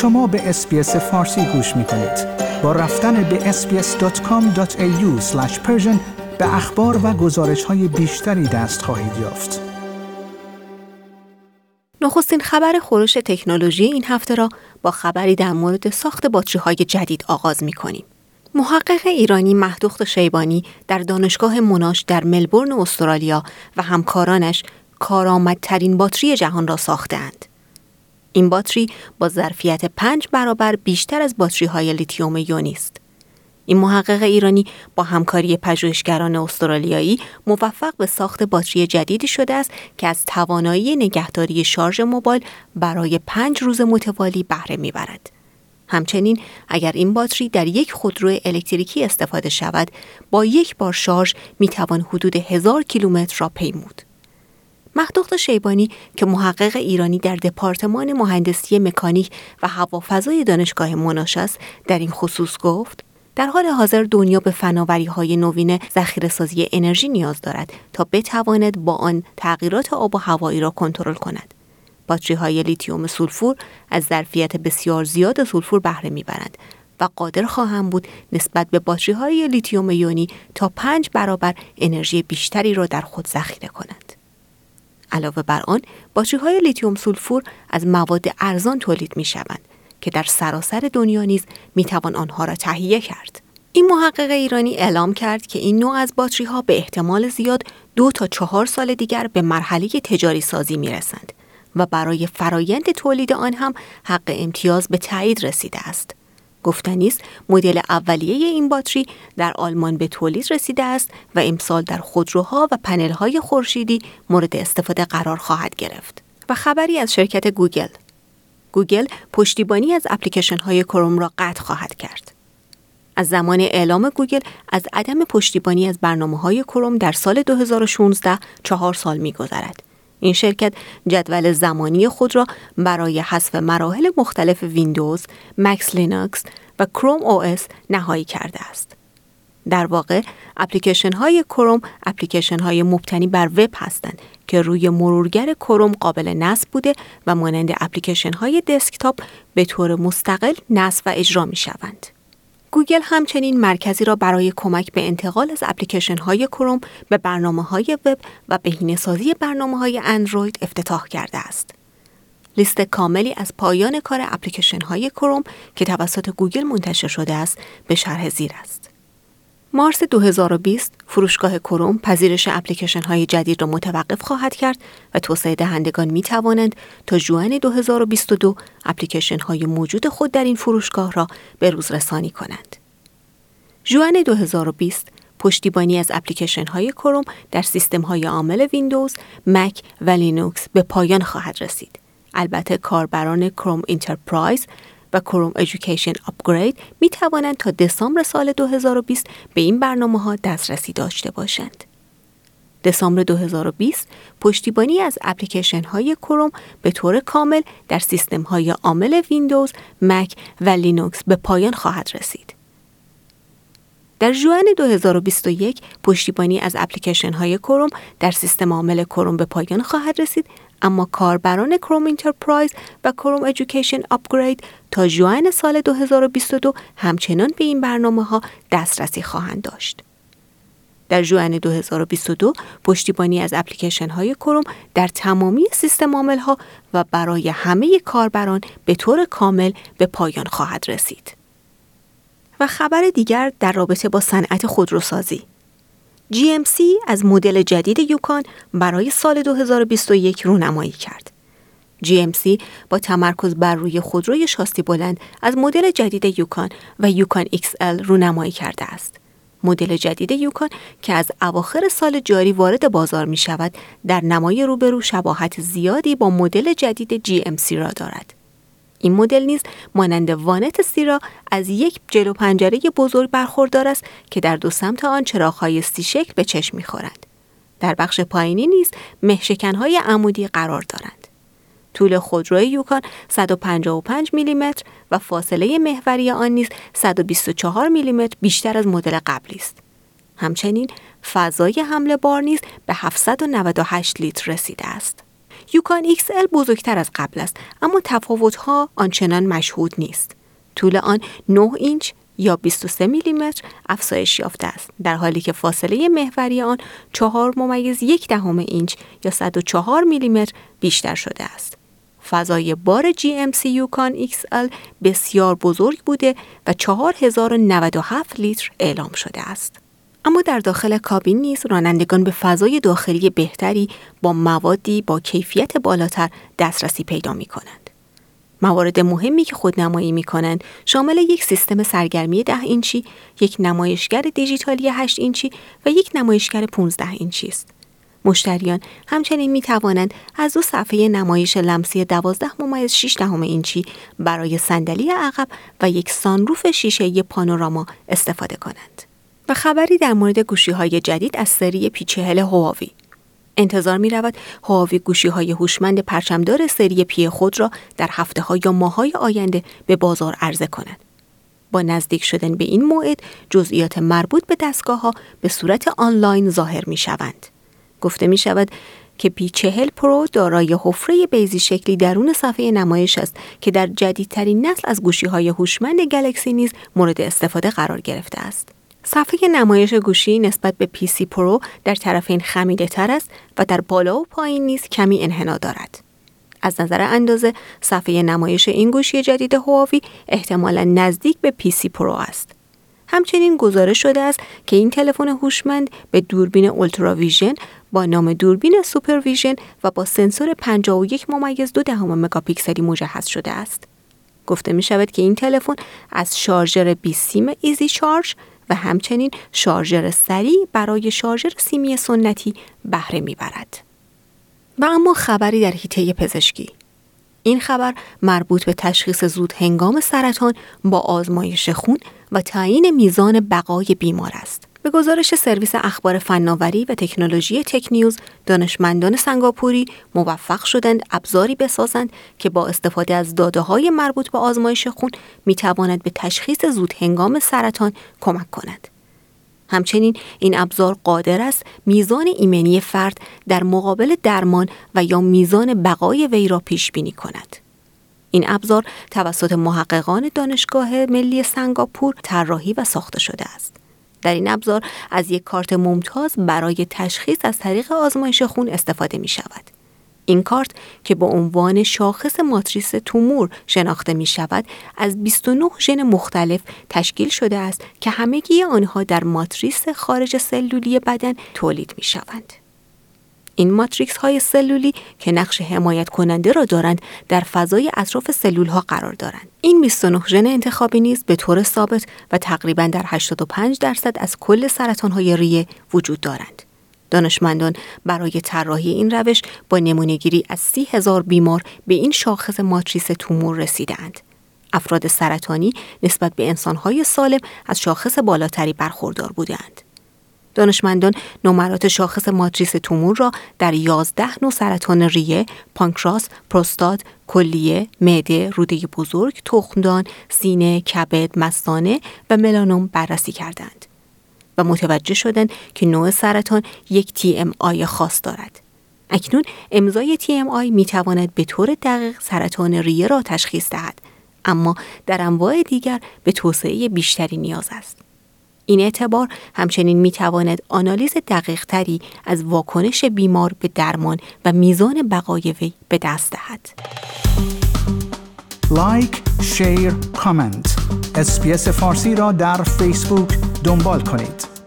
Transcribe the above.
شما به اسپیس فارسی گوش می کنید. با رفتن به sbs.com.au به اخبار و گزارش های بیشتری دست خواهید یافت. نخستین خبر خروش تکنولوژی این هفته را با خبری در مورد ساخت باتری های جدید آغاز می کنیم. محقق ایرانی مهدوخت شیبانی در دانشگاه مناش در ملبورن استرالیا و همکارانش کارآمدترین باتری جهان را ساختند. این باتری با ظرفیت پنج برابر بیشتر از باتری های لیتیوم یونی است. این محقق ایرانی با همکاری پژوهشگران استرالیایی موفق به ساخت باتری جدیدی شده است که از توانایی نگهداری شارژ موبایل برای پنج روز متوالی بهره می‌برد. همچنین اگر این باتری در یک خودرو الکتریکی استفاده شود با یک بار شارژ می توان حدود هزار کیلومتر را پیمود. مهدوخت شیبانی که محقق ایرانی در دپارتمان مهندسی مکانیک و هوافضای دانشگاه موناش است در این خصوص گفت در حال حاضر دنیا به فناوری های نوین ذخیره سازی انرژی نیاز دارد تا بتواند با آن تغییرات آب و هوایی را کنترل کند. باتری های لیتیوم سولفور از ظرفیت بسیار زیاد سولفور بهره می‌برند و قادر خواهند بود نسبت به باتری های لیتیوم یونی تا پنج برابر انرژی بیشتری را در خود ذخیره کنند. علاوه بر آن، باتری های لیتیوم سولفور از مواد ارزان تولید می شوند که در سراسر دنیا نیز می توان آنها را تهیه کرد. این محقق ایرانی اعلام کرد که این نوع از باتری ها به احتمال زیاد دو تا چهار سال دیگر به مرحله تجاری سازی می رسند و برای فرایند تولید آن هم حق امتیاز به تایید رسیده است. گفتنی است مدل اولیه این باتری در آلمان به تولید رسیده است و امسال در خودروها و پنل‌های خورشیدی مورد استفاده قرار خواهد گرفت. و خبری از شرکت گوگل گوگل پشتیبانی از اپلیکیشن های کروم را قطع خواهد کرد. از زمان اعلام گوگل از عدم پشتیبانی از برنامه های کروم در سال 2016 چهار سال می گذرد. این شرکت جدول زمانی خود را برای حذف مراحل مختلف ویندوز، مک، لینوکس و کروم OS نهایی کرده است. در واقع اپلیکیشن های کروم اپلیکیشن های مبتنی بر وب هستند که روی مرورگر کروم قابل نصب بوده و مانند اپلیکیشن های دسکتاپ به طور مستقل نصب و اجرا می شوند. گوگل همچنین مرکزی را برای کمک به انتقال از اپلیکیشن های کروم به برنامه های وب و بهینه سازی برنامه های اندروید افتتاح کرده است. لیست کاملی از پایان کار اپلیکیشن های کروم که توسط گوگل منتشر شده است به شرح زیر است. مارس 2020 فروشگاه کروم پذیرش اپلیکیشن های جدید را متوقف خواهد کرد و توسعه دهندگان می توانند تا ژوئن 2022 اپلیکیشن های موجود خود در این فروشگاه را به روز رسانی کنند. ژوئن 2020 پشتیبانی از اپلیکیشن های کروم در سیستم های عامل ویندوز، مک و لینوکس به پایان خواهد رسید. البته کاربران Chrome Enterprise و Chrome Education Upgrade می توانند تا دسامبر سال 2020 به این برنامه ها دسترسی داشته باشند. دسامبر 2020 پشتیبانی از اپلیکیشن های کروم به طور کامل در سیستم های عامل ویندوز، مک و لینوکس به پایان خواهد رسید. در ژوئن 2021 پشتیبانی از اپلیکیشن های کروم در سیستم عامل کروم به پایان خواهد رسید اما کاربران Chrome Enterprise و Chrome Education Upgrade تا ژوئن سال 2022 همچنان به این برنامه ها دسترسی خواهند داشت. در ژوئن 2022 پشتیبانی از اپلیکیشن های کروم در تمامی سیستم عامل ها و برای همه کاربران به طور کامل به پایان خواهد رسید. و خبر دیگر در رابطه با صنعت خودروسازی GMC از مدل جدید یوکان برای سال 2021 رونمایی کرد. GMC با تمرکز بر روی خودروی شاستی بلند از مدل جدید یوکان و یوکان XL رونمایی کرده است. مدل جدید یوکان که از اواخر سال جاری وارد بازار می شود در نمای روبرو شباهت زیادی با مدل جدید GMC را دارد. این مدل نیز مانند وانت سیرا از یک جلو پنجره بزرگ برخوردار است که در دو سمت آن چراغهای سی شکل به چشم می‌خورند. در بخش پایینی نیز مهشکنهای عمودی قرار دارند. طول خودروی یوکان 155 میلیمتر و فاصله محوری آن نیز 124 میلیمتر بیشتر از مدل قبلی است. همچنین فضای حمله بار نیز به 798 لیتر رسیده است. یوکان XL بزرگتر از قبل است اما تفاوتها آنچنان مشهود نیست. طول آن 9 اینچ یا 23 میلیمتر افزایش یافته است در حالی که فاصله محوری آن 4 ممیز یک دهم اینچ یا 104 میلیمتر بیشتر شده است. فضای بار GMC یوکان XL بسیار بزرگ بوده و 4097 لیتر اعلام شده است. اما در داخل کابین نیز رانندگان به فضای داخلی بهتری با موادی با کیفیت بالاتر دسترسی پیدا می کنند. موارد مهمی که خودنمایی می کنند شامل یک سیستم سرگرمی 10 اینچی، یک نمایشگر دیجیتالی 8 اینچی و یک نمایشگر 15 اینچی است. مشتریان همچنین می توانند از دو صفحه نمایش لمسی 12 ممیز 6 دهم اینچی برای صندلی عقب و یک سانروف شیشه پانوراما استفاده کنند. و خبری در مورد گوشی های جدید از سری پی چهل هواوی. انتظار می رود هواوی گوشی های هوشمند پرچمدار سری پی خود را در هفته ها یا ماه های آینده به بازار عرضه کند. با نزدیک شدن به این موعد جزئیات مربوط به دستگاه ها به صورت آنلاین ظاهر می شوند. گفته می شود که پی چهل پرو دارای حفره بیضی شکلی درون صفحه نمایش است که در جدیدترین نسل از گوشی های هوشمند گلکسی نیز مورد استفاده قرار گرفته است. صفحه نمایش گوشی نسبت به پی سی پرو در طرفین خمیده تر است و در بالا و پایین نیز کمی انحنا دارد. از نظر اندازه صفحه نمایش این گوشی جدید هواوی احتمالا نزدیک به پی سی پرو است. همچنین گزارش شده است که این تلفن هوشمند به دوربین Ultra Vision با نام دوربین Super Vision و با سنسور 51 ممیز دو دهم مگاپیکسلی مجهز شده است. گفته می شود که این تلفن از شارژر بی سیم Easy Charge و همچنین شارژر سریع برای شارژر سیمی سنتی بهره می‌برد. و اما خبری در حیطه پزشکی این خبر مربوط به تشخیص زود هنگام سرطان با آزمایش خون و تعیین میزان بقای بیمار است. به گزارش سرویس اخبار فناوری و تکنولوژی تکنیوز دانشمندان سنگاپوری موفق شدند ابزاری بسازند که با استفاده از داده های مربوط به آزمایش خون می تواند به تشخیص زود هنگام سرطان کمک کند. همچنین این ابزار قادر است میزان ایمنی فرد در مقابل درمان و یا میزان بقای وی را پیش بینی کند. این ابزار توسط محققان دانشگاه ملی سنگاپور طراحی و ساخته شده است. در این ابزار از یک کارت ممتاز برای تشخیص از طریق آزمایش خون استفاده می شود. این کارت که به عنوان شاخص ماتریس تومور شناخته می شود از 29 ژن مختلف تشکیل شده است که همگی آنها در ماتریس خارج سلولی بدن تولید می شوند. این ماتریکس های سلولی که نقش حمایت کننده را دارند در فضای اطراف سلول ها قرار دارند. این 29 ژن انتخابی نیز به طور ثابت و تقریبا در 85 درصد از کل سرطان های ریه وجود دارند. دانشمندان برای طراحی این روش با نمونهگیری از سی هزار بیمار به این شاخص ماتریس تومور رسیدند. افراد سرطانی نسبت به انسانهای سالم از شاخص بالاتری برخوردار بودند. دانشمندان نمرات شاخص ماتریس تومور را در 11 نوع سرطان ریه، پانکراس، پروستات، کلیه، معده، روده بزرگ، تخمدان، سینه، کبد، مثانه و ملانوم بررسی کردند و متوجه شدند که نوع سرطان یک TMI خاص دارد. اکنون امضای TMI می تواند به طور دقیق سرطان ریه را تشخیص دهد اما در انواع دیگر به توسعه بیشتری نیاز است. این اعتبار همچنین می تواند آنالیز دقیق تری از واکنش بیمار به درمان و میزان بقای وی به دست دهد. like، share، comment. اسپیس فارسی را در فیسبوک دنبال کنید.